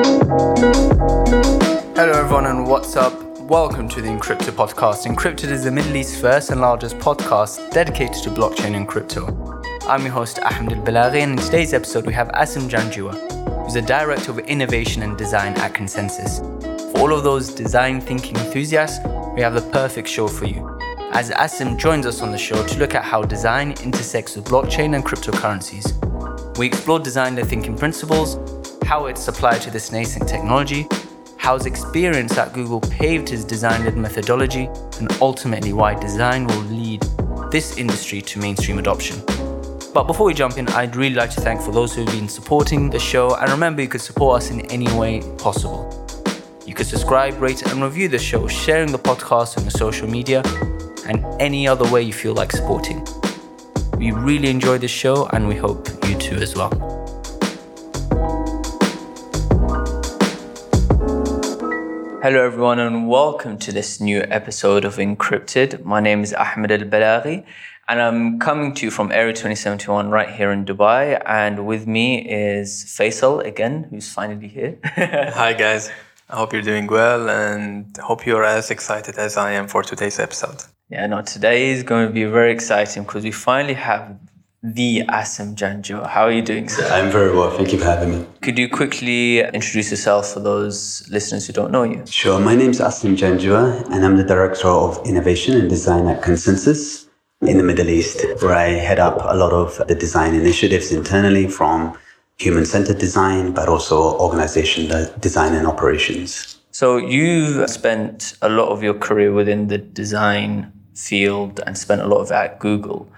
Hello, everyone, and what's up? Welcome to the Encrypted podcast. Encrypted is the Middle East's first and largest podcast dedicated to blockchain and crypto. I'm your host, Ahmed Al Balaghi, and in today's episode, we have Asim Janjua, who's the Director of Innovation and Design at Consensys. For all of those design thinking enthusiasts, we have the perfect show for you. As Asim joins us on the show to look at how design intersects with blockchain and cryptocurrencies. We explore design thinking principles, how it's applied to this nascent technology, how his experience at Google paved his design led methodology, and ultimately why design will lead this industry to mainstream adoption. But before we jump in, I'd really like to thank for those who've been supporting the show, and remember you could support us in any way possible. You could subscribe, rate, and review the show, sharing the podcast on your social media, and any other way you feel like supporting. We really enjoy this show, and we hope you too as well. Hello, everyone, and welcome to this new episode of Encrypted. My name is Ahmed Al Balaghi, and I'm coming to you from Area 2071 right here in Dubai. And with me is Faisal again, who's finally here. Hi, guys. I hope you're doing well and hope you're as excited as I am for today's episode. Yeah, no, today is going to be very exciting because we finally have the Asim Janjua. How are you doing, sir? I'm very well. Thank you for having me. Could you quickly introduce yourself for those listeners who don't know you? Sure. My name is Asim Janjua, and I'm the Director of Innovation and Design at Consensys in the Middle East, where I head up a lot of the design initiatives internally from human centered design, but also organization design and operations. So you've spent a lot of your career within the design field and spent a lot of it at Google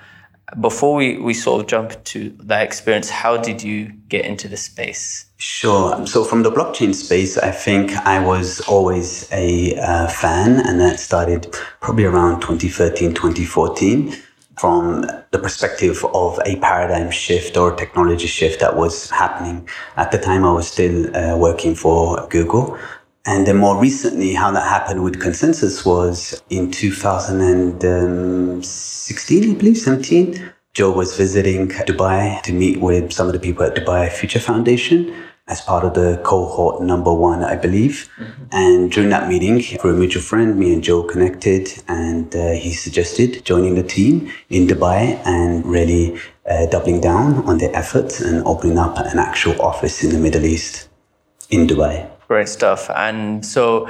before we, we sort of jump to that experience, how did you get into the space? Sure. So from the blockchain space, I think I was always a uh, fan, and that started probably around 2013, 2014 from the perspective of a paradigm shift or technology shift that was happening. At the time, I was still uh, working for Google. And then more recently, how that happened with Consensys was in 2016, I believe, 17. Joe was visiting Dubai to meet with some of the people at Dubai Future Foundation as part of the cohort number one, I believe. Mm-hmm. And during that meeting, through a mutual friend, me and Joe connected, and uh, he suggested joining the team in Dubai and really uh, doubling down on their efforts and opening up an actual office in the Middle East in Dubai. Great stuff. And so,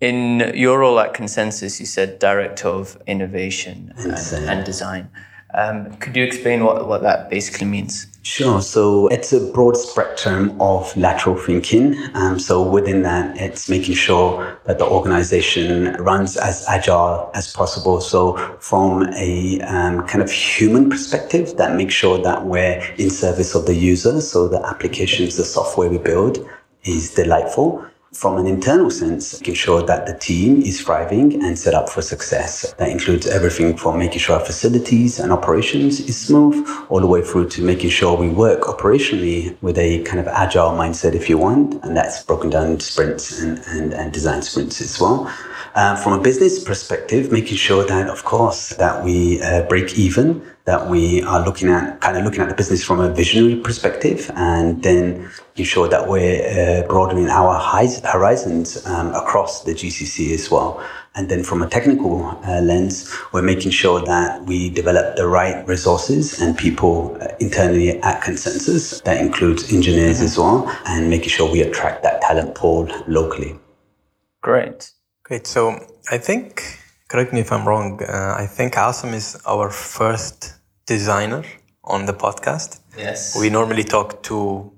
in your role at Consensys, you said director of innovation and, and design. Um, could you explain what, what that basically means? Sure. So it's a broad spectrum of lateral thinking. Um, so within that, it's making sure that the organization runs as agile as possible. So from a um, kind of human perspective, that makes sure that we're in service of the user. So the applications, the software we build is delightful. From an internal sense, making sure that the team is thriving and set up for success. That includes everything from making sure our facilities and operations is smooth, all the way through to making sure we work operationally with a kind of agile mindset, if you want, and that's broken down into sprints and, and, and design sprints as well. Uh, from a business perspective, making sure that, of course, that we uh, break even that we are looking at, kind of looking at the business from a visionary perspective, and then ensure that we're uh, broadening our horizons um, across the GCC as well. And then from a technical uh, lens, we're making sure that we develop the right resources and people uh, internally at Consensys. That includes engineers mm-hmm. as well, and making sure we attract that talent pool locally. Great. Great. So I think correct me if I'm wrong. Uh, I think Asim is our first designer on the podcast. Yes. We normally talk to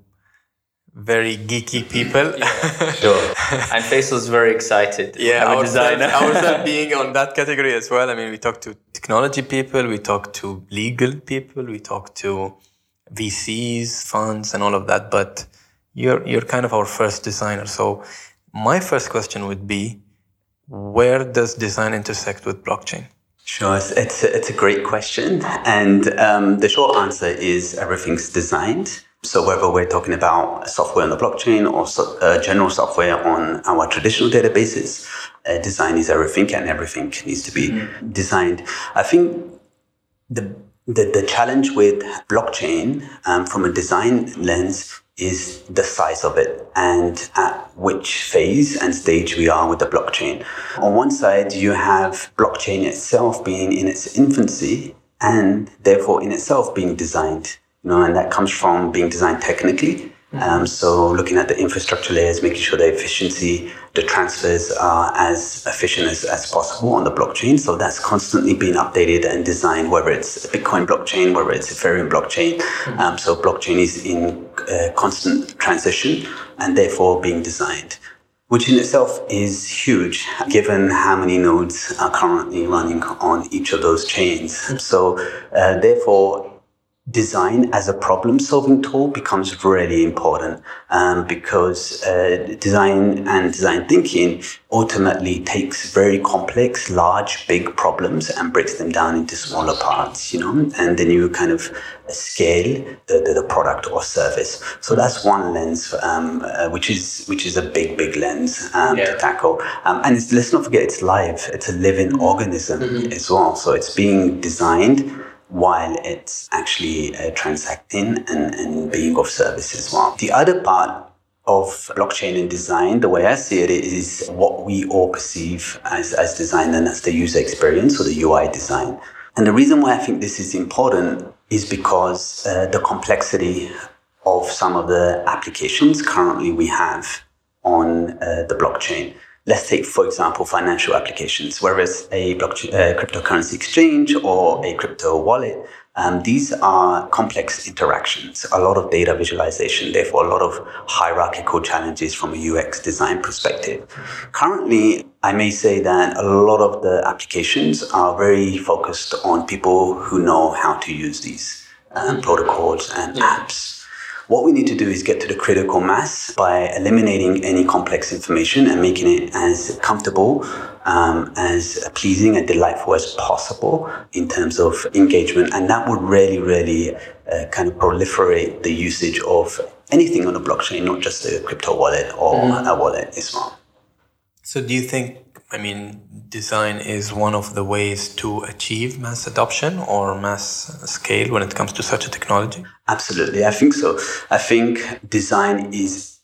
very geeky people. Yeah, sure. and Faisal's very excited. Yeah, our designer. ourselves being on that category as well. I mean, we talk to technology people, we talk to legal people, we talk to VCs, funds, and all of that. But you're you're kind of our first designer. So my first question would be, where does design intersect with blockchain? Sure, it's, it's, a, it's a great question. And um, the short answer is everything's designed. So whether we're talking about software on the blockchain or so, uh, general software on our traditional databases, uh, design is everything and everything needs to be mm-hmm. designed. I think the, the, the challenge with blockchain um, from a design lens is the size of it and at which phase and stage we are with the blockchain. On one side, you have blockchain itself being in its infancy and therefore in itself being designed. You know, and that comes from being designed technically um, so looking at the infrastructure layers, making sure the efficiency, the transfers are as efficient as, as possible on the blockchain. So that's constantly being updated and designed, whether it's Bitcoin blockchain, whether it's Ethereum blockchain. Mm-hmm. Um, so blockchain is in uh, constant transition and therefore being designed. Which in itself is huge, given how many nodes are currently running on each of those chains. Mm-hmm. So, uh, therefore, design as a problem solving tool becomes really important um, because uh, design and design thinking ultimately takes very complex, large, big problems and breaks them down into smaller parts, you know, and then you kind of scale the, the, the product or service. So that's one lens, um, uh, which is which is a big, big lens um, yeah. to tackle. Um, and let's not forget, it's live. It's a living organism mm-hmm. as well. So it's being designed while it's actually uh, transacting and, and being of service as well. The other part of blockchain and design, the way I see it, is what we all perceive as, as design and as the user experience or the UI design. And the reason why I think this is important is because uh, the complexity of some of the applications currently we have on uh, the blockchain. Let's take, for example, financial applications, whether it's a blockchain, uh, cryptocurrency exchange or a crypto wallet. Um, these are complex interactions, a lot of data visualization, therefore, a lot of hierarchical challenges from a UX design perspective. Currently, I may say that a lot of the applications are very focused on people who know how to use these um, protocols and apps. What we need to do is get to the critical mass by eliminating any complex information and making it as comfortable, um, as pleasing and delightful as possible in terms of engagement. And that would really, really uh, kind of proliferate the usage of anything on the blockchain, not just a crypto wallet or mm. a wallet as well. So, do you think I mean, design is one of the ways to achieve mass adoption or mass scale when it comes to such a technology? Absolutely, I think so. I think design is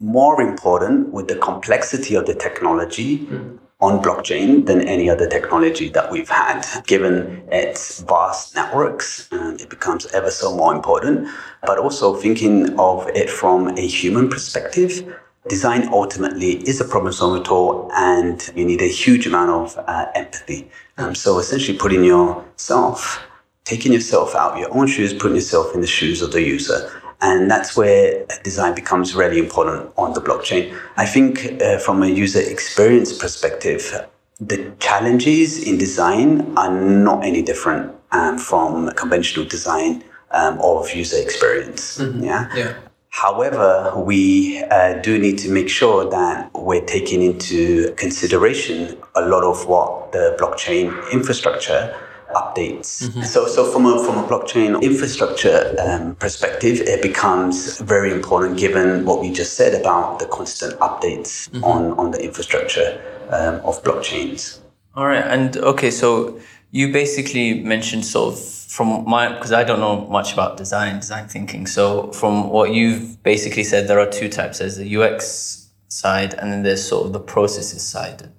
more important with the complexity of the technology mm-hmm. on blockchain than any other technology that we've had. Given its vast networks, um, it becomes ever so more important. But also thinking of it from a human perspective, design ultimately is a problem solving tool and you need a huge amount of uh, empathy. Um, so essentially putting yourself, taking yourself out of your own shoes, putting yourself in the shoes of the user. And that's where design becomes really important on the blockchain. I think uh, from a user experience perspective, the challenges in design are not any different um, from conventional design um, of user experience. Mm-hmm. Yeah? yeah. However, we uh, do need to make sure that we're taking into consideration a lot of what the blockchain infrastructure updates. Mm-hmm. So, so from a from a blockchain infrastructure um, perspective, it becomes very important given what we just said about the constant updates mm-hmm. on on the infrastructure um, of blockchains. All right, and okay, so you basically mentioned sort of from my because I don't know much about design, design thinking. So from what you've basically said, there are two types. There's the UX side, and then there's sort of the processes side.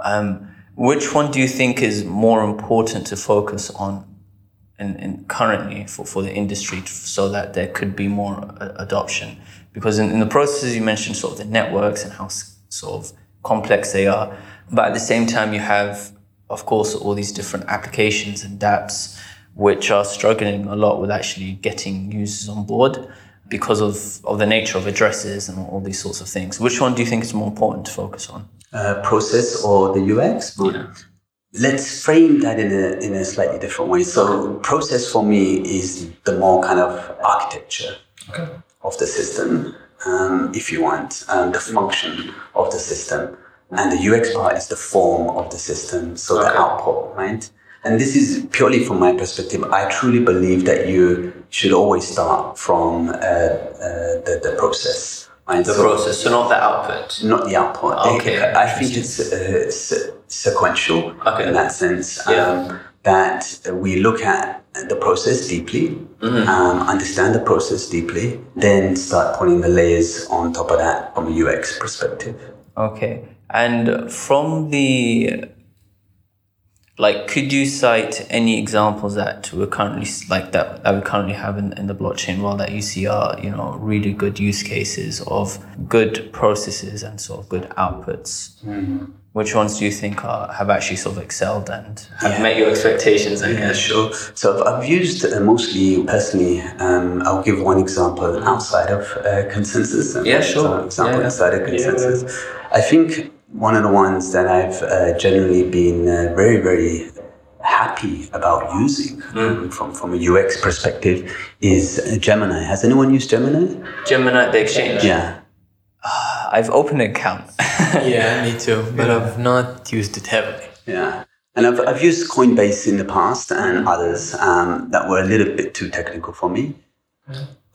Um, which one do you think is more important to focus on in, in currently for, for the industry so that there could be more uh, adoption? Because in, in the processes you mentioned sort of the networks and how sort of complex they are, but at the same time you have of course all these different applications and dApps which are struggling a lot with actually getting users on board because of, of the nature of addresses and all these sorts of things. Which one do you think is more important to focus on? Uh, process or the UX? Yeah. Let's frame that in a, in a slightly different way. So, process for me is the more kind of architecture okay. of the system, um, if you want, um, the function of the system. And the UX part is the form of the system, so okay. the output, right? And this is purely from my perspective. I truly believe that you should always start from uh, uh, the, the process. Right? The so, process, so not the output. Not the output. Okay. I, I think it's uh, se- sequential okay. in that sense. Yeah. Um, that we look at the process deeply, um, understand the process deeply, then start putting the layers on top of that from a UX perspective. Okay. And from the like could you cite any examples that we're currently like that, that we currently have in, in the blockchain world that you see are you know really good use cases of good processes and sort of good outputs which ones do you think are, have actually sort of excelled and have met your expectations i Yeah, guess sure. So I've I've used uh, mostly personally. Um, I'll give one example outside of uh, Consensys. Yeah, sure. Example Yeah, yeah. inside of Consensys. I think one of the ones that I've uh, generally been uh, very, very happy about using Mm. from from a UX perspective is uh, Gemini. Has anyone used Gemini? gemini the exchange Yeah. i've opened an account Yeah, me too. But I've not used it heavily. Yeah. And I've, I've used Coinbase in the past and others um, that were a little bit too technical for me.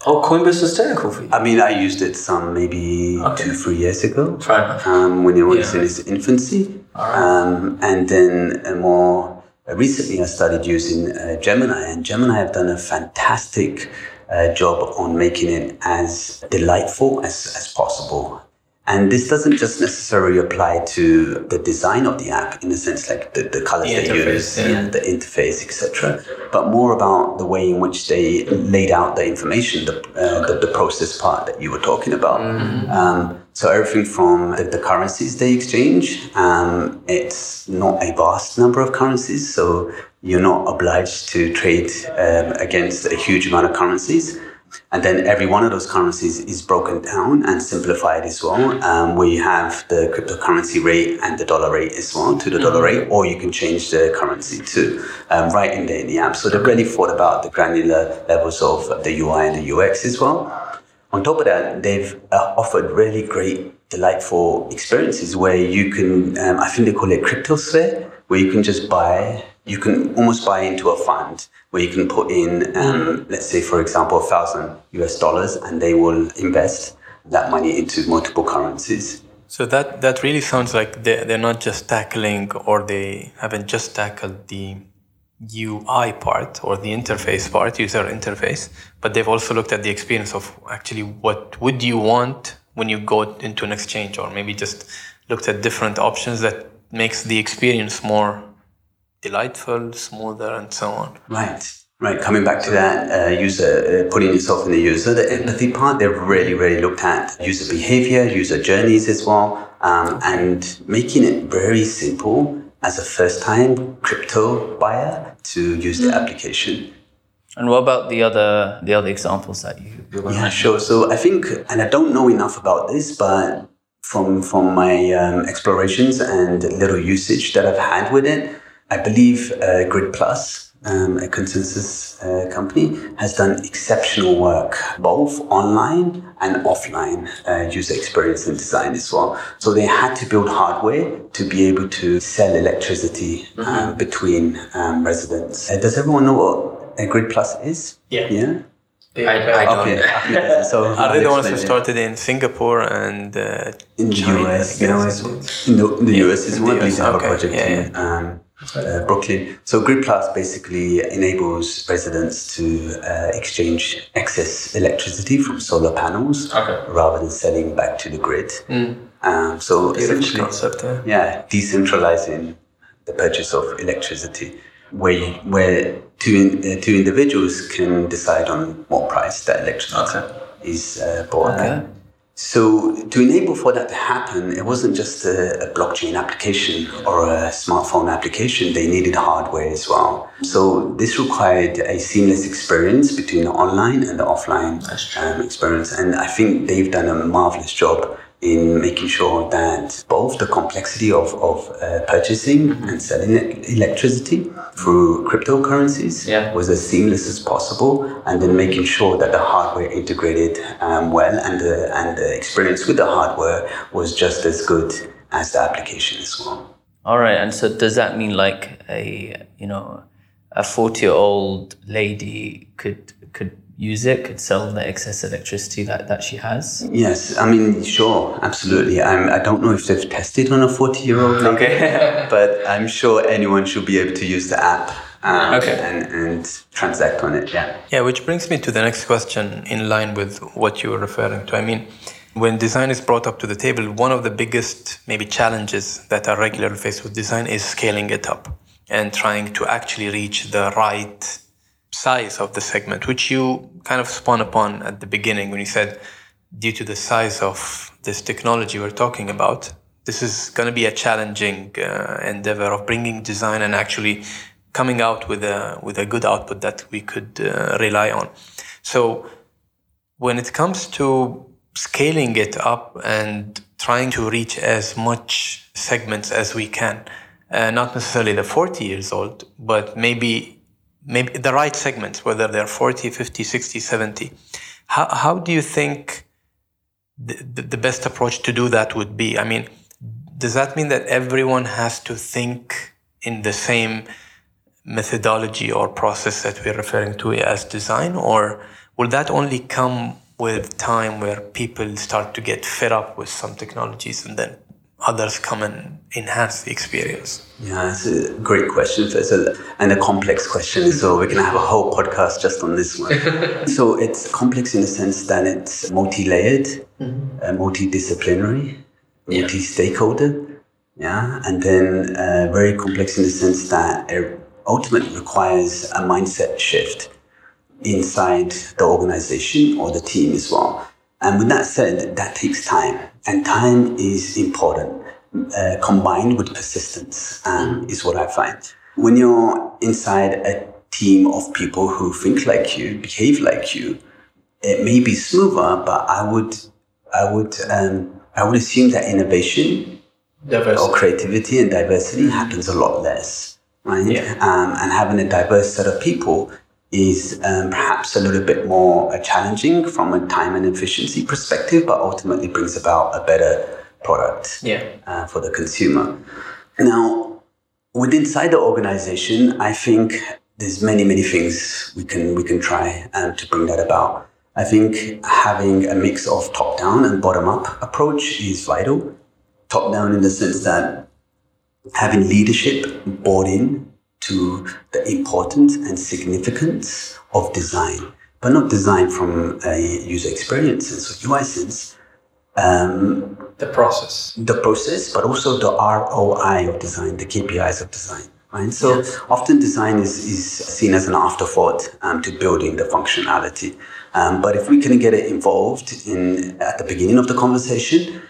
Oh coinbase was technical for you I mean, I used it some maybe Okay. two, three years ago um, when it was Yeah. in its infancy. Um, and then uh, more uh, recently, I started using uh, Gemini, and Gemini have done a fantastic uh, job on making it as delightful as, as possible. And this doesn't just necessarily apply to the design of the app in the sense like the, the colors The they use, yeah. the interface, etc. But more about the way in which they laid out the information, the, uh, the, the process part that you were talking about. Um, so everything from the, the currencies they exchange, um, it's not a vast number of currencies, so you're not obliged to trade um, against a huge amount of currencies. And then every one of those currencies is broken down and simplified as well, um, you have the cryptocurrency rate and the dollar rate as well to the dollar rate, or you can change the currency too, um, right in there in the app. So they've really thought about the granular levels of the UI and the UX as well. On top of that, they've uh, offered really great, delightful experiences where you can, um, I think they call it CryptoSphere, where you can just buy, you can almost buy into a fund where you can put in, um, let's say, for example, a thousand US dollars and they will invest that money into multiple currencies. So that that really sounds like they they're not just tackling or they haven't just tackled the UI part or the interface part, user interface, but they've also looked at the experience of actually what would you want when you go into an exchange or maybe just looked at different options that makes the experience more delightful, smoother and so on. Right. Right, coming back to that uh, user, uh, putting yourself in the user, the empathy part, they've really, really looked at user behavior, user journeys as well, um, and making it very simple as a first time crypto buyer to use the application. and what about the other the other examples that you you were Yeah, sure. So I think, and I don't know enough about this, but from from my um, explorations and little usage that I've had with it, I believe uh, Grid Plus, um, a Consensys uh, company, has done exceptional work both online and offline uh, user experience and design as well. So they had to build hardware to be able to sell electricity um, between um, residents. Uh, does everyone know what a Grid Plus is? Yeah. Yeah. I, I don't Okay. okay, so Are they the ones who started in Singapore and uh, in the China, I US, guess? yes. In the, in the US as in well. the We have okay, a project yeah, in um, uh, Brooklyn. So Grid Plus basically enables residents to uh, exchange excess electricity from solar panels Okay. rather than selling back to the grid. Um, so Beautiful essentially, concept, yeah. yeah, decentralizing the purchase of electricity, where you, where two in, uh, two individuals can decide on what price that electricity is uh, bought Okay. So to enable for that to happen, it wasn't just a, a blockchain application or a smartphone application. They needed hardware as well. So this required a seamless experience between the online and the offline um, experience. And I think they've done a marvelous job in making sure that both the complexity of, of uh, purchasing and selling electricity through cryptocurrencies Yeah. was as seamless as possible, and then making sure that the hardware integrated um, well and the, and the experience with the hardware was just as good as the application as well. All right, and so does that mean like a you know a forty year old lady could could use it, could sell the excess electricity that, that she has? Yes, I mean, sure, absolutely. I'm, I don't know if they've tested on a 40 year old Okay. but I'm sure anyone should be able to use the app um, Okay. and, and transact on it. Yeah. Yeah, which brings me to the next question in line with what you were referring to. I mean, when design is brought up to the table, one of the biggest maybe challenges that are regularly faced with design is scaling it up and trying to actually reach the right size of the segment, which you kind of spun upon at the beginning when you said, due to the size of this technology we're talking about, this is going to be a challenging uh, endeavor of bringing design and actually coming out with a with a good output that we could uh, rely on. So when it comes to scaling it up and trying to reach as much segments as we can, uh, not necessarily the 40 years old, but maybe maybe the right segments, whether they're 40, 50, 60, 70. How, how do you think the, the, the best approach to do that would be? I mean, does that mean that everyone has to think in the same methodology or process that we're referring to as design, or will that only come with time where people start to get fed up with some technologies and then others come and enhance the experience? Yeah, it's a great question, Faisal, and a complex question. So we're going to have a whole podcast just on this one. so it's complex in the sense that it's multi-layered, uh, multidisciplinary, multi-stakeholder, yeah, and then uh, very complex in the sense that it ultimately requires a mindset shift inside the organization or the team as well. And with that said, that takes time, and time is important. Uh, combined with persistence um, is what I find. When you're inside a team of people who think like you, behave like you, it may be smoother, but I would, I would, um, I would assume that innovation or creativity and diversity happens a lot less, right? Yeah. Um, and having a diverse set of people is um, perhaps a little bit more uh, challenging from a time and efficiency perspective, but ultimately brings about a better product Yeah. uh, for the consumer. Now, with inside the organization, I think there's many, many things we can we can try um, to bring that about. I think having a mix of top down and bottom up approach is vital. Top down in the sense that having leadership bought in to the importance and significance of design, but not design from a user experience sense or UI sense, um, The process. the process, but also the ROI of design, the KPIs of design. Right. So often design is, is seen as an afterthought um, to building the functionality. Um, but if we can get it involved in at the beginning of the conversation,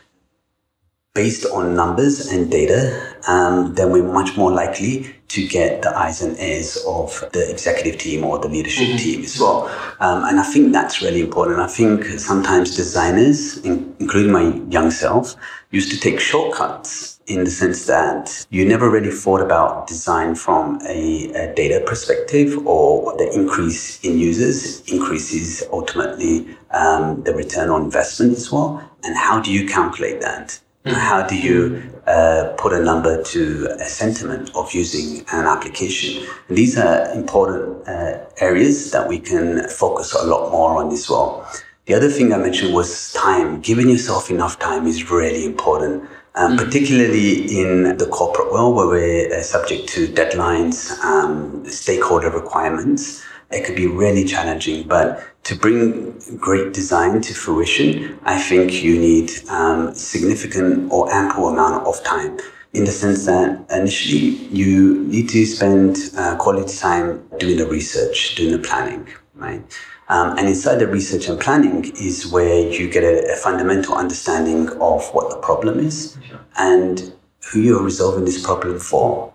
based on numbers and data, um, then we're much more likely to get the eyes and ears of the executive team or the leadership team as well. Um, and I think that's really important. I think sometimes designers, in, including my young self, used to take shortcuts in the sense that you never really thought about design from a, a data perspective or the increase in users increases ultimately um, the return on investment as well. And how do you calculate that? How do you uh, put a number to a sentiment of using an application? And these are important uh, areas that we can focus a lot more on as well. The other thing I mentioned was time. Giving yourself enough time is really important, um, particularly in the corporate world where we're uh, subject to deadlines, um, stakeholder requirements. It could be really challenging, but to bring great design to fruition, I think you need um, significant or ample amount of time. In the sense that initially you need to spend uh, quality time doing the research, doing the planning, right? Um, and inside the research and planning is where you get a, a fundamental understanding of what the problem is and who you're resolving this problem for.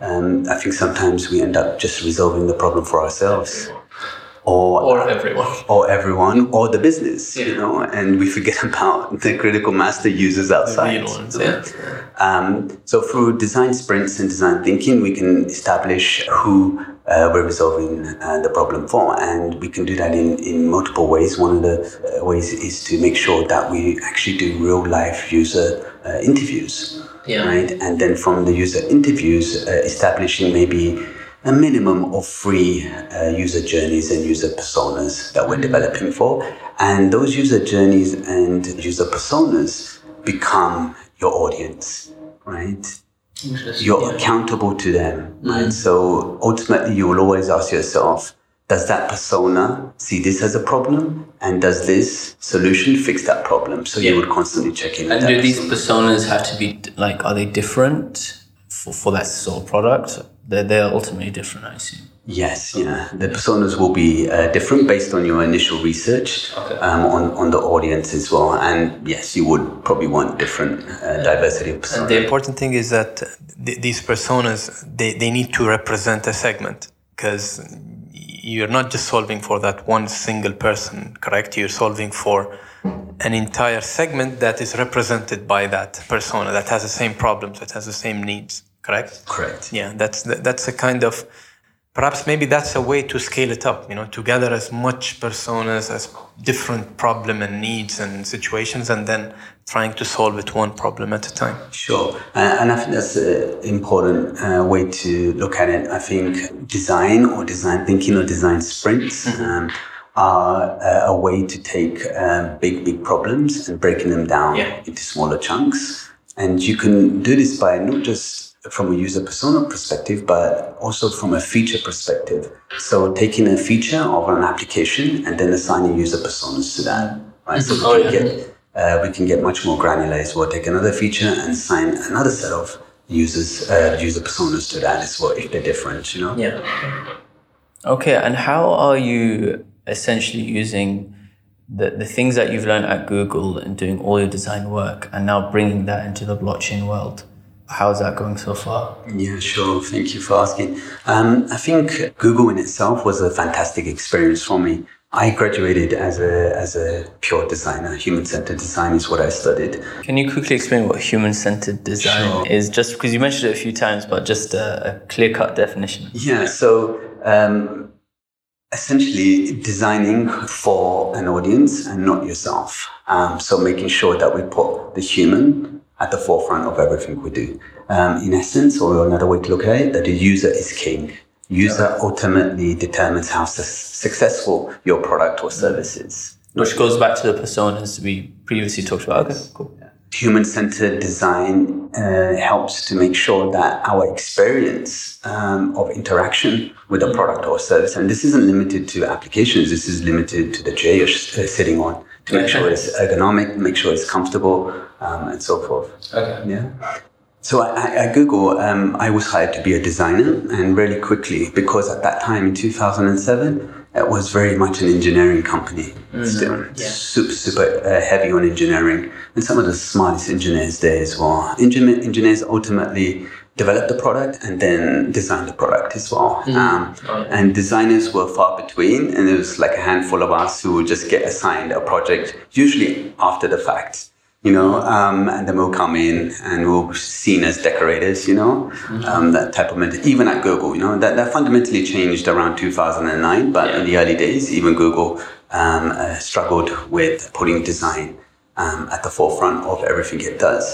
Um, I think sometimes we end up just resolving the problem for ourselves, or Or everyone. or everyone, or the business, you know, and we forget about the critical mass the users outside. ones, yeah. Um, so through design sprints and design thinking, we can establish who uh, we're resolving uh, the problem for, and we can do that in, in multiple ways. One of the uh, ways is to make sure that we actually do real life user uh, interviews, Yeah. right? And then from the user interviews, uh, establishing maybe a minimum of three uh, user journeys and user personas that we're developing for. And those user journeys and user personas become your audience, right? you're accountable to them, right? Mm. So ultimately, you will always ask yourself, does that persona see this as a problem? And does this solution fix that problem? So yeah. you would constantly check in. And do these personas have to be like, are they different for, for that sort of product? They're, they're ultimately different, I assume. Yes, yeah. The personas will be uh, different based on your initial research okay. um, on, on the audience as well. And yes, you would probably want different uh, diversity of personas. And the important thing is that th- these personas, they, they need to represent a segment because you're not just solving for that one single person, correct? You're solving for an entire segment that is represented by that persona that has the same problems, that has the same needs, correct? Correct. Yeah, that's that's a kind of perhaps maybe that's a way to scale it up you know to gather as much personas as different problem and needs and situations and then trying to solve it one problem at a time sure uh, and i think that's an important uh, way to look at it i think design or design thinking or design sprints mm-hmm. um, are uh, a way to take um, big big problems and breaking them down yeah. into smaller chunks and you can do this by not just from a user persona perspective, but also from a feature perspective. So taking a feature of an application and then assigning user personas to that, right? So we oh, can yeah. get uh, we can get much more granular as well. Take another feature and assign another set of users uh, user personas to that as well if they're different, you know. Yeah. Okay, and how are you essentially using the, the things that you've learned at Google and doing all your design work and now bringing that into the blockchain world? How's that going so far? Yeah, sure. Thank you for asking. Um, I think Google in itself was a fantastic experience for me. I graduated as a as a pure designer. Human centered design is what I studied. Can you quickly explain what human centered design sure. is? Just because you mentioned it a few times, but just a, a clear cut definition. Yeah. So. Um, essentially designing for an audience and not yourself. Um, so making sure that we put the human at the forefront of everything we do. Um, in essence, or another way to look at it, that the user is king. User ultimately determines how su- successful your product or service is. Which goes back to the personas we previously talked about. Okay, cool. Human centered design uh, helps to make sure that our experience um, of interaction with a product or service, and this isn't limited to applications, this is limited to the chair you're uh, sitting on, to make sure it's ergonomic, make sure it's comfortable, um, and so forth. Okay. Yeah. So at Google, um, I was hired to be a designer, and really quickly, because at that time in 2007, it was very much an engineering company mm-hmm. still, yeah. super super uh, heavy on engineering, and some of the smartest engineers there as well. Engin- engineers ultimately develop the product and then design the product as well. Mm. Um, oh, And designers were far between, and it was like a handful of us who would just get assigned a project, usually after the fact you know, um, and then we'll come in and we'll be seen as decorators, you know, mm-hmm. um, that type of mentality. Even at Google, you know, that, that fundamentally changed around 2009, but yeah. in the early days, even Google um, uh, struggled with putting design um, at the forefront of everything it does.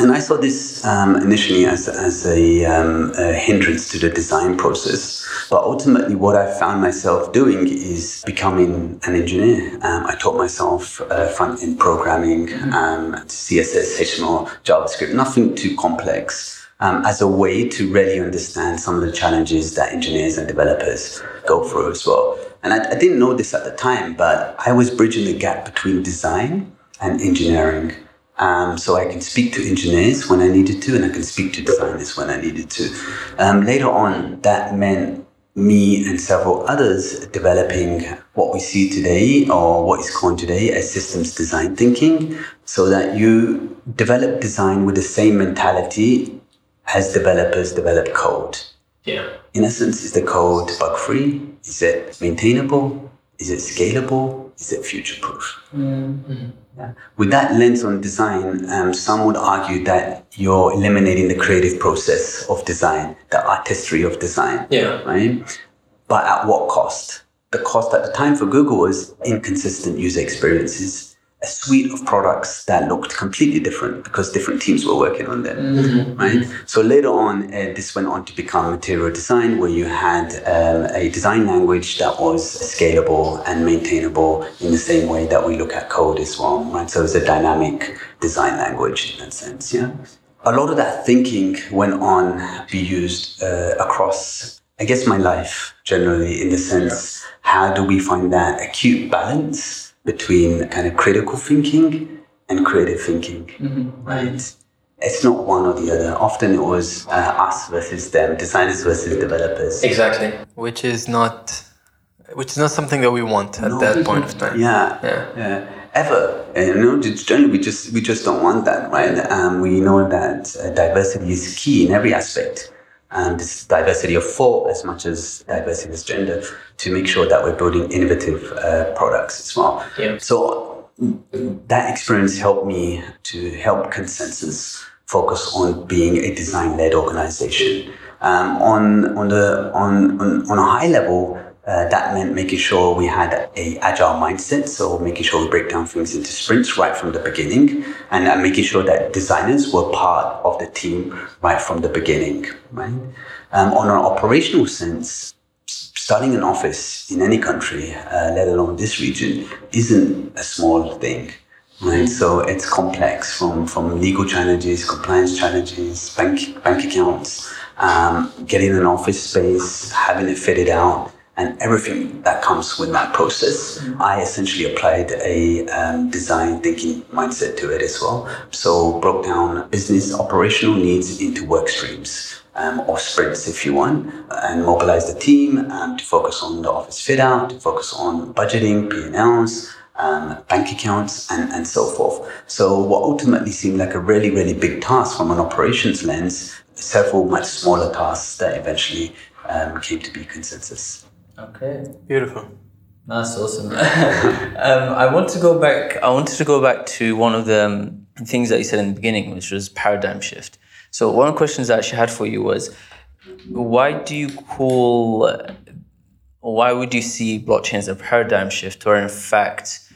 And I saw this um, initially as, as a, um, a, hindrance to the design process. But ultimately, what I found myself doing is becoming an engineer. Um, I taught myself uh, front end programming, um, CSS, HTML, JavaScript, nothing too complex. Um, as a way to really understand some of the challenges that engineers and developers go through as well. And I, I didn't know this at the time, but I was bridging the gap between design and engineering. Um, so I can speak to engineers when I needed to, and I can speak to designers when I needed to. Um, later on, that meant me and several others developing what we see today, or what is called today as systems design thinking, so that you develop design with the same mentality as developers develop code. Yeah. In essence, is the code bug free? Is it maintainable? Is it scalable? Is it future proof? Mm-hmm. Yeah. With that lens on design, um, some would argue that you're eliminating the creative process of design, the artistry of design. Yeah. Right? But at what cost? The cost at the time for Google was inconsistent user experiences a suite of products that looked completely different because different teams were working on them, mm-hmm. right? So later on, uh, this went on to become material design, where you had um, a design language that was scalable and maintainable in the same way that we look at code as well, right? So it's a dynamic design language in that sense, yeah. a lot of that thinking went on to be used uh, across, I guess, my life generally, in the sense, how do we find that acute balance between kind of critical thinking and creative thinking, right? It's not one or the other. Often it was uh, us versus them, designers versus developers. Exactly. which is not which is not something that we want at that point of time. Yeah, Yeah. yeah. Ever, And, you know, generally we just we just don't want that, right? Um, we know that uh, diversity is key in every aspect. Um, this diversity of thought as much as diversity of gender to make sure that we're building innovative uh, products as well. Yeah. So that experience helped me to help Consensys focus on being a design-led organization. Um, on on the on, on on a high level, uh, that meant making sure we had a agile mindset. So making sure we break down things into sprints right from the beginning, and uh, making sure that designers were part of the team right from the beginning. Right. Um, on an operational sense, starting an office in any country, uh, let alone this region, isn't a small thing. Right, so it's complex from, from legal challenges, compliance challenges, bank bank accounts, um, getting an office space, having it fitted out, and everything that comes with that process. I essentially applied a um, design thinking mindset to it as well. So broke down business operational needs into work streams um, or sprints if you want, and mobilize the team um, to focus on the office fit out, to focus on budgeting, P&Ls, um, bank accounts, and, and so forth. So what ultimately seemed like a really, really big task from an operations lens, several much smaller tasks that eventually um, came to be Consensys. Okay. Beautiful. That's awesome. um, I want to go back. I wanted to go back to one of the um, things that you said in the beginning, which was paradigm shift. So one of the questions I actually had for you was, why do you call, why would you see blockchain as a paradigm shift, or in fact,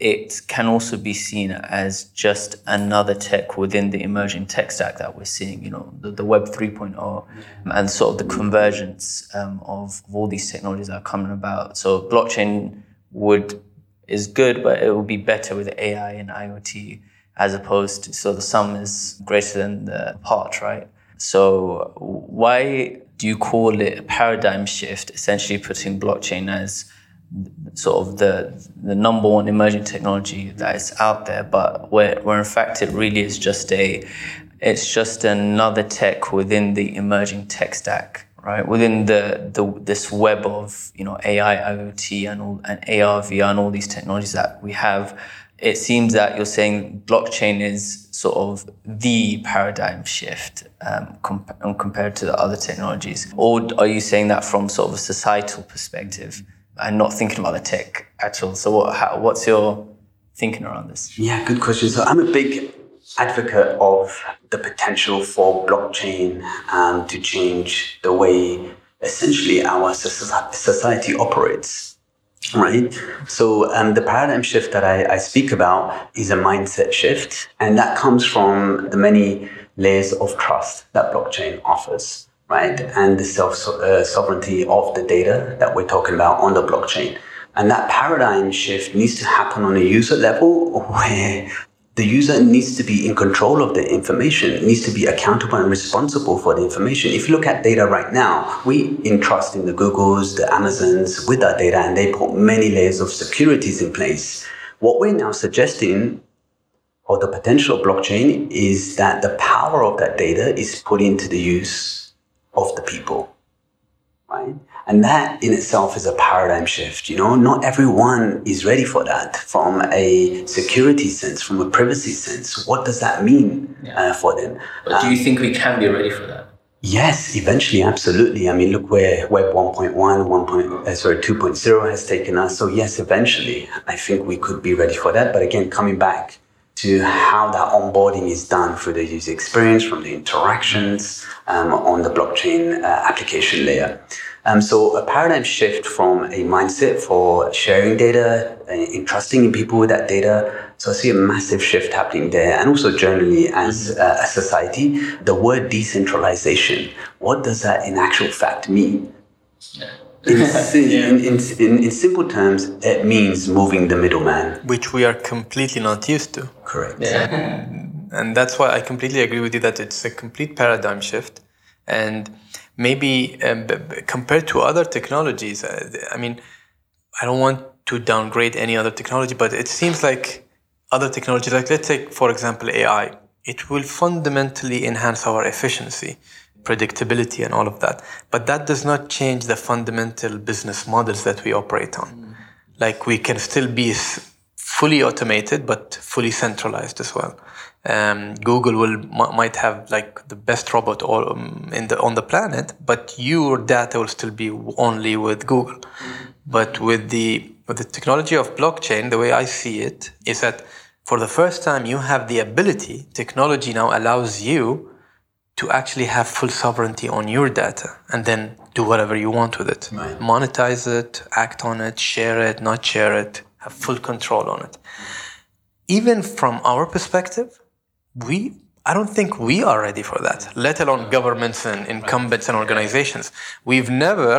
it can also be seen as just another tech within the emerging tech stack that we're seeing, you know, the, the Web 3.0 and sort of the convergence um, of, of all these technologies that are coming about. So blockchain would is good, but it would be better with AI and IoT as opposed to so the sum is greater than the part, right? So why do you call it a paradigm shift? Essentially, putting blockchain as sort of the the number one emerging technology that is out there, but where where in fact it really is just a it's just another tech within the emerging tech stack, right? Within the the this web of you know AI, IoT, and all and AR, VR, and all these technologies that we have. It seems that you're saying blockchain is sort of the paradigm shift um, comp- compared to the other technologies, or are you saying that from sort of a societal perspective? And not thinking about the tech at all. So, what, how, what's your thinking around this? Yeah, good question. So I'm a big advocate of the potential for blockchain um, to change the way essentially our society operates. Right. So um, the paradigm shift that I, I speak about is a mindset shift, and that comes from the many layers of trust that blockchain offers right? And the self uh, sovereignty of the data that we're talking about on the blockchain. And that paradigm shift needs to happen on a user level where the user needs to be in control of the information, needs to be accountable and responsible for the information. If you look at data right now, we entrust in the Googles, the Amazons with our data, and they put many layers of securities in place. What we're now suggesting or the potential blockchain is that the power of that data is put into the use of the people, right? And that in itself is a paradigm shift. You know, not everyone is ready for that from a security sense, from a privacy sense. What does that mean yeah. uh, for them? But do you think we can be ready for that? Yes, eventually, absolutely. I mean, look where Web 1.1, 1. Point, uh, sorry, 2.0 has taken us. So yes, eventually, I think we could be ready for that. But again, coming back to how that onboarding is done through the user experience, from the interactions um, on the blockchain uh, application layer. Um, so a paradigm shift from a mindset for sharing data, uh, entrusting in people with that data. So I see a massive shift happening there. And also generally as uh, a society, the word decentralization, what does that in actual fact mean? Yeah. In, yeah. in, in, in, in, simple terms, it means moving the middleman. Which we are completely not used to. Correct. Yeah. and that's why I completely agree with you that it's a complete paradigm shift, and maybe um, b- b- compared to other technologies, uh, I mean, I don't want to downgrade any other technology, but it seems like other technologies, like let's take for example AI, it will fundamentally enhance our efficiency, predictability, and all of that. But that does not change the fundamental business models that we operate on. Mm. Like we can still be fully automated but fully centralized as well. Um, Google will m- might have like the best robot all, um, in the on the planet, but your data will still be only with Google. Mm-hmm. But with the with the technology of blockchain, the way I see it is that for the first time you have the ability. Technology now allows you to actually have full sovereignty on your data and then do whatever you want with it. Right. Monetize it, act on it, share it, not share it, have full control on it. Even from our perspective, we I don't think we are ready for that, let alone governments and incumbents and organizations. We've never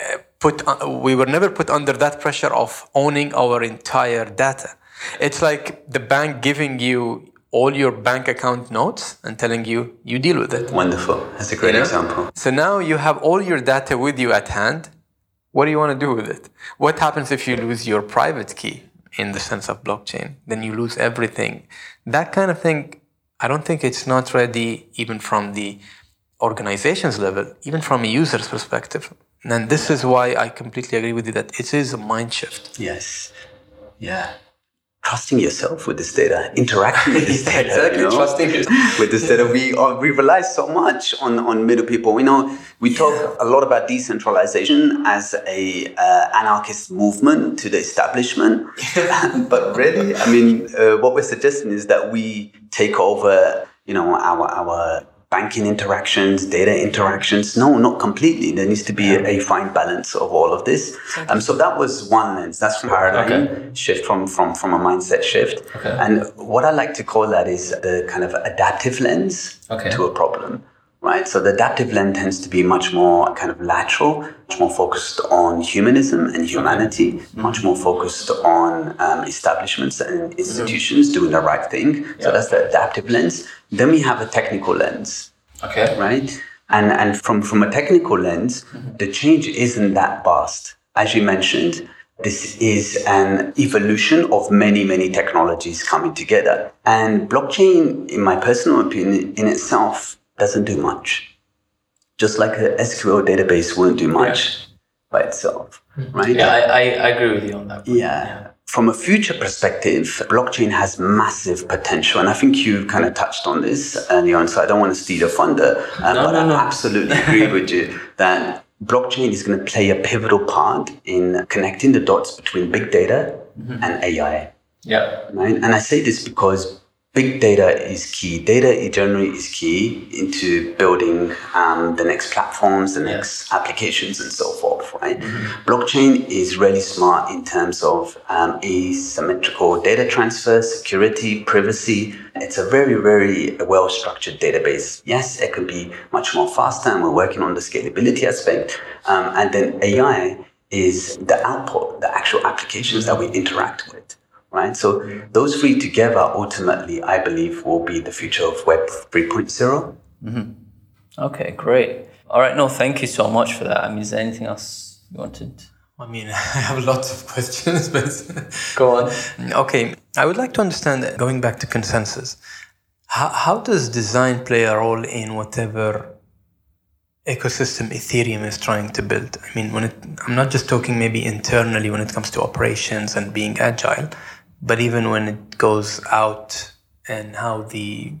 uh, put uh, we were never put under that pressure of owning our entire data. It's like the bank giving you all your bank account notes and telling you you deal with it. Wonderful. That's a great you know? example. So now you have all your data with you at hand. What do you want to do with it? What happens if you lose your private key in the sense of blockchain? Then you lose everything. That kind of thing, I don't think it's not ready even from the organization's level, even from a user's perspective. And this is why I completely agree with you that it is a mind shift. Yes. Yeah trusting yourself with this data, interacting with this data. exactly, you know? trusting with this data. We, uh, we rely so much on, on middle people. We know we talk yeah. a lot about decentralization as a uh, anarchist movement to the establishment. but really, I mean, uh, what we're suggesting is that we take over, you know, our, our banking interactions, data interactions. No, not completely. There needs to be a, a fine balance of all of this. Um, so that was one lens. That's paradigm okay. shift from, from, from a mindset shift. Okay. And what I like to call that is the kind of adaptive lens okay. to a problem right? So the adaptive lens tends to be much more kind of lateral, much more focused on humanism and humanity, mm-hmm. much more focused on um, establishments and institutions mm-hmm. doing the right thing. Yeah. So that's the adaptive lens. Then we have a technical lens. Okay. Right? And and from, from a technical lens, mm-hmm. the change isn't that vast. As you mentioned, this is an evolution of many, many technologies coming together. And blockchain, in my personal opinion, in itself, doesn't do much. Just like a SQL database won't do much yeah. by itself, right? Yeah, I, I, agree with you on that. Yeah. yeah. From a future perspective, blockchain has massive potential. And I think you kind of touched on this earlier on, so I don't want to steal your thunder. Um, no, but no, I no. absolutely agree with you that blockchain is going to play a pivotal part in connecting the dots between big data mm-hmm. and AI. Yeah. Right? And I say this because big data is key. Data generally is key into building um, the next platforms, the next yeah. applications, and so forth. Right? Mm-hmm. Blockchain is really smart in terms of um, asymmetrical data transfer, security, privacy. It's a very, very well structured database. Yes, it can be much more faster, and we're working on the scalability aspect. Um, and then AI is the output, the actual applications mm-hmm. that we interact with right? So those three together, ultimately, I believe, will be the future of Web 3.0. Mm-hmm. Okay, great. All right, no, thank you so much for that. I mean, is there anything else you wanted? I mean, I have lots of questions, but go on. Okay, I would like to understand, going back to Consensys, how, how does design play a role in whatever ecosystem Ethereum is trying to build. I mean, when it, I'm not just talking maybe internally when it comes to operations and being agile, but even when it goes out and how the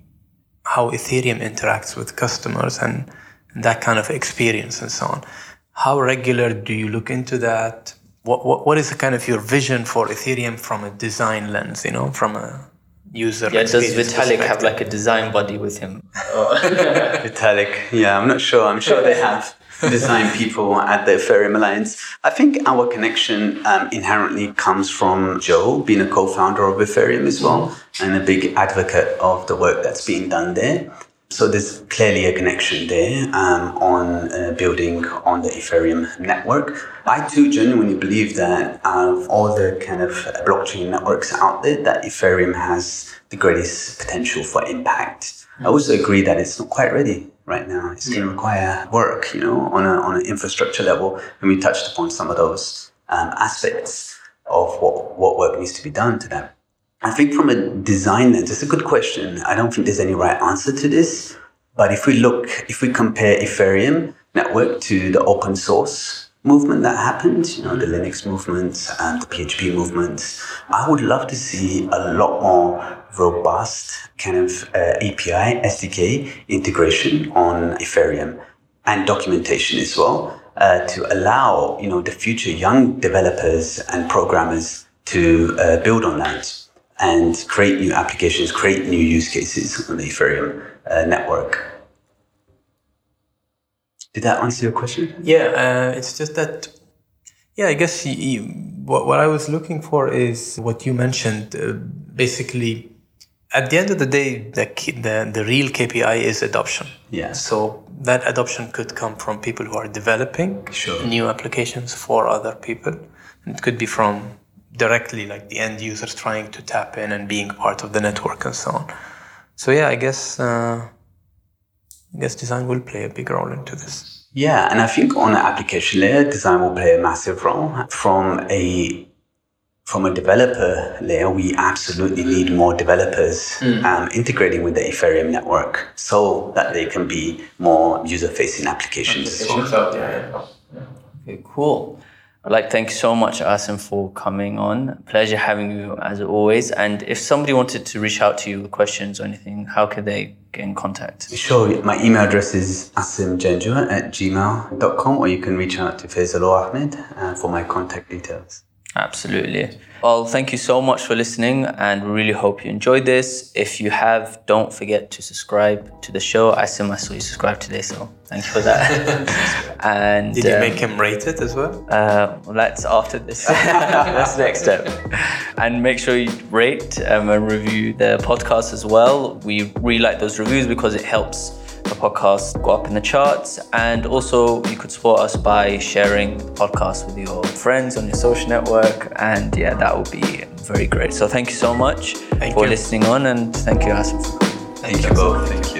how Ethereum interacts with customers and that kind of experience and so on. How regular do you look into that? What, what, what is the kind of your vision for Ethereum from a design lens, you know, from a user Yeah, does Vitalik have like a design body with him? Oh. Vitalik, yeah, I'm not sure. I'm sure they have design people at the Ethereum Alliance. I think our connection um, inherently comes from Joe being a co-founder of Ethereum as well and a big advocate of the work that's being done there. So there's clearly a connection there um, on uh, building on the Ethereum network. I too genuinely believe that of all the kind of blockchain networks out there, that Ethereum has the greatest potential for impact. I also agree that it's not quite ready right now. It's going to require work, you know, on, a, on an infrastructure level. And we touched upon some of those um, aspects of what, what work needs to be done to that. I think from a design lens, it's a good question. I don't think there's any right answer to this. But if we look, if we compare Ethereum network to the open source movement that happened, you know, the Linux movement and the PHP movement, I would love to see a lot more robust kind of uh, API, SDK integration on Ethereum and documentation as well uh, to allow, you know, the future young developers and programmers to uh, build on that and create new applications, create new use cases on the Ethereum uh, network. Did that answer your question? Yeah, uh, it's just that. Yeah, I guess you, you, what, what I was looking for is what you mentioned. Uh, basically, at the end of the day, the, the the real KPI is adoption. Yeah. So that adoption could come from people who are developing Sure. new applications for other people. And It could be from directly like the end users trying to tap in and being part of the network and so on. So yeah, I guess uh, I guess design will play a big role into this. Yeah, and I think on the application layer, design will play a massive role. From a from a developer layer, we absolutely need more developers um, integrating with the Ethereum network so that they can be more user-facing applications. as well. Okay, cool. Like thank you so much, Asim, for coming on. Pleasure having you as always. And if somebody wanted to reach out to you with questions or anything, how could they get in contact? Sure, my email address is asimjanjua at gmail.com or you can reach out to Faisal Ahmed uh, for my contact details. Absolutely. Well, thank you so much for listening, and we really hope you enjoyed this. If you have, don't forget to subscribe to the show. Asim, I saw you subscribe today, so thank you for that. and Did you um, make him rate it as well? Uh, well, that's after this. that's the next step. And make sure you rate um, and review the podcast as well. We really like those reviews because it helps the podcast go up in the charts. And also, you could support us by sharing the podcast with your friends on your social network. And yeah, that would be very great. So, thank you so much Thank for you. listening on, and thank you, Asim. coming. Thank you both.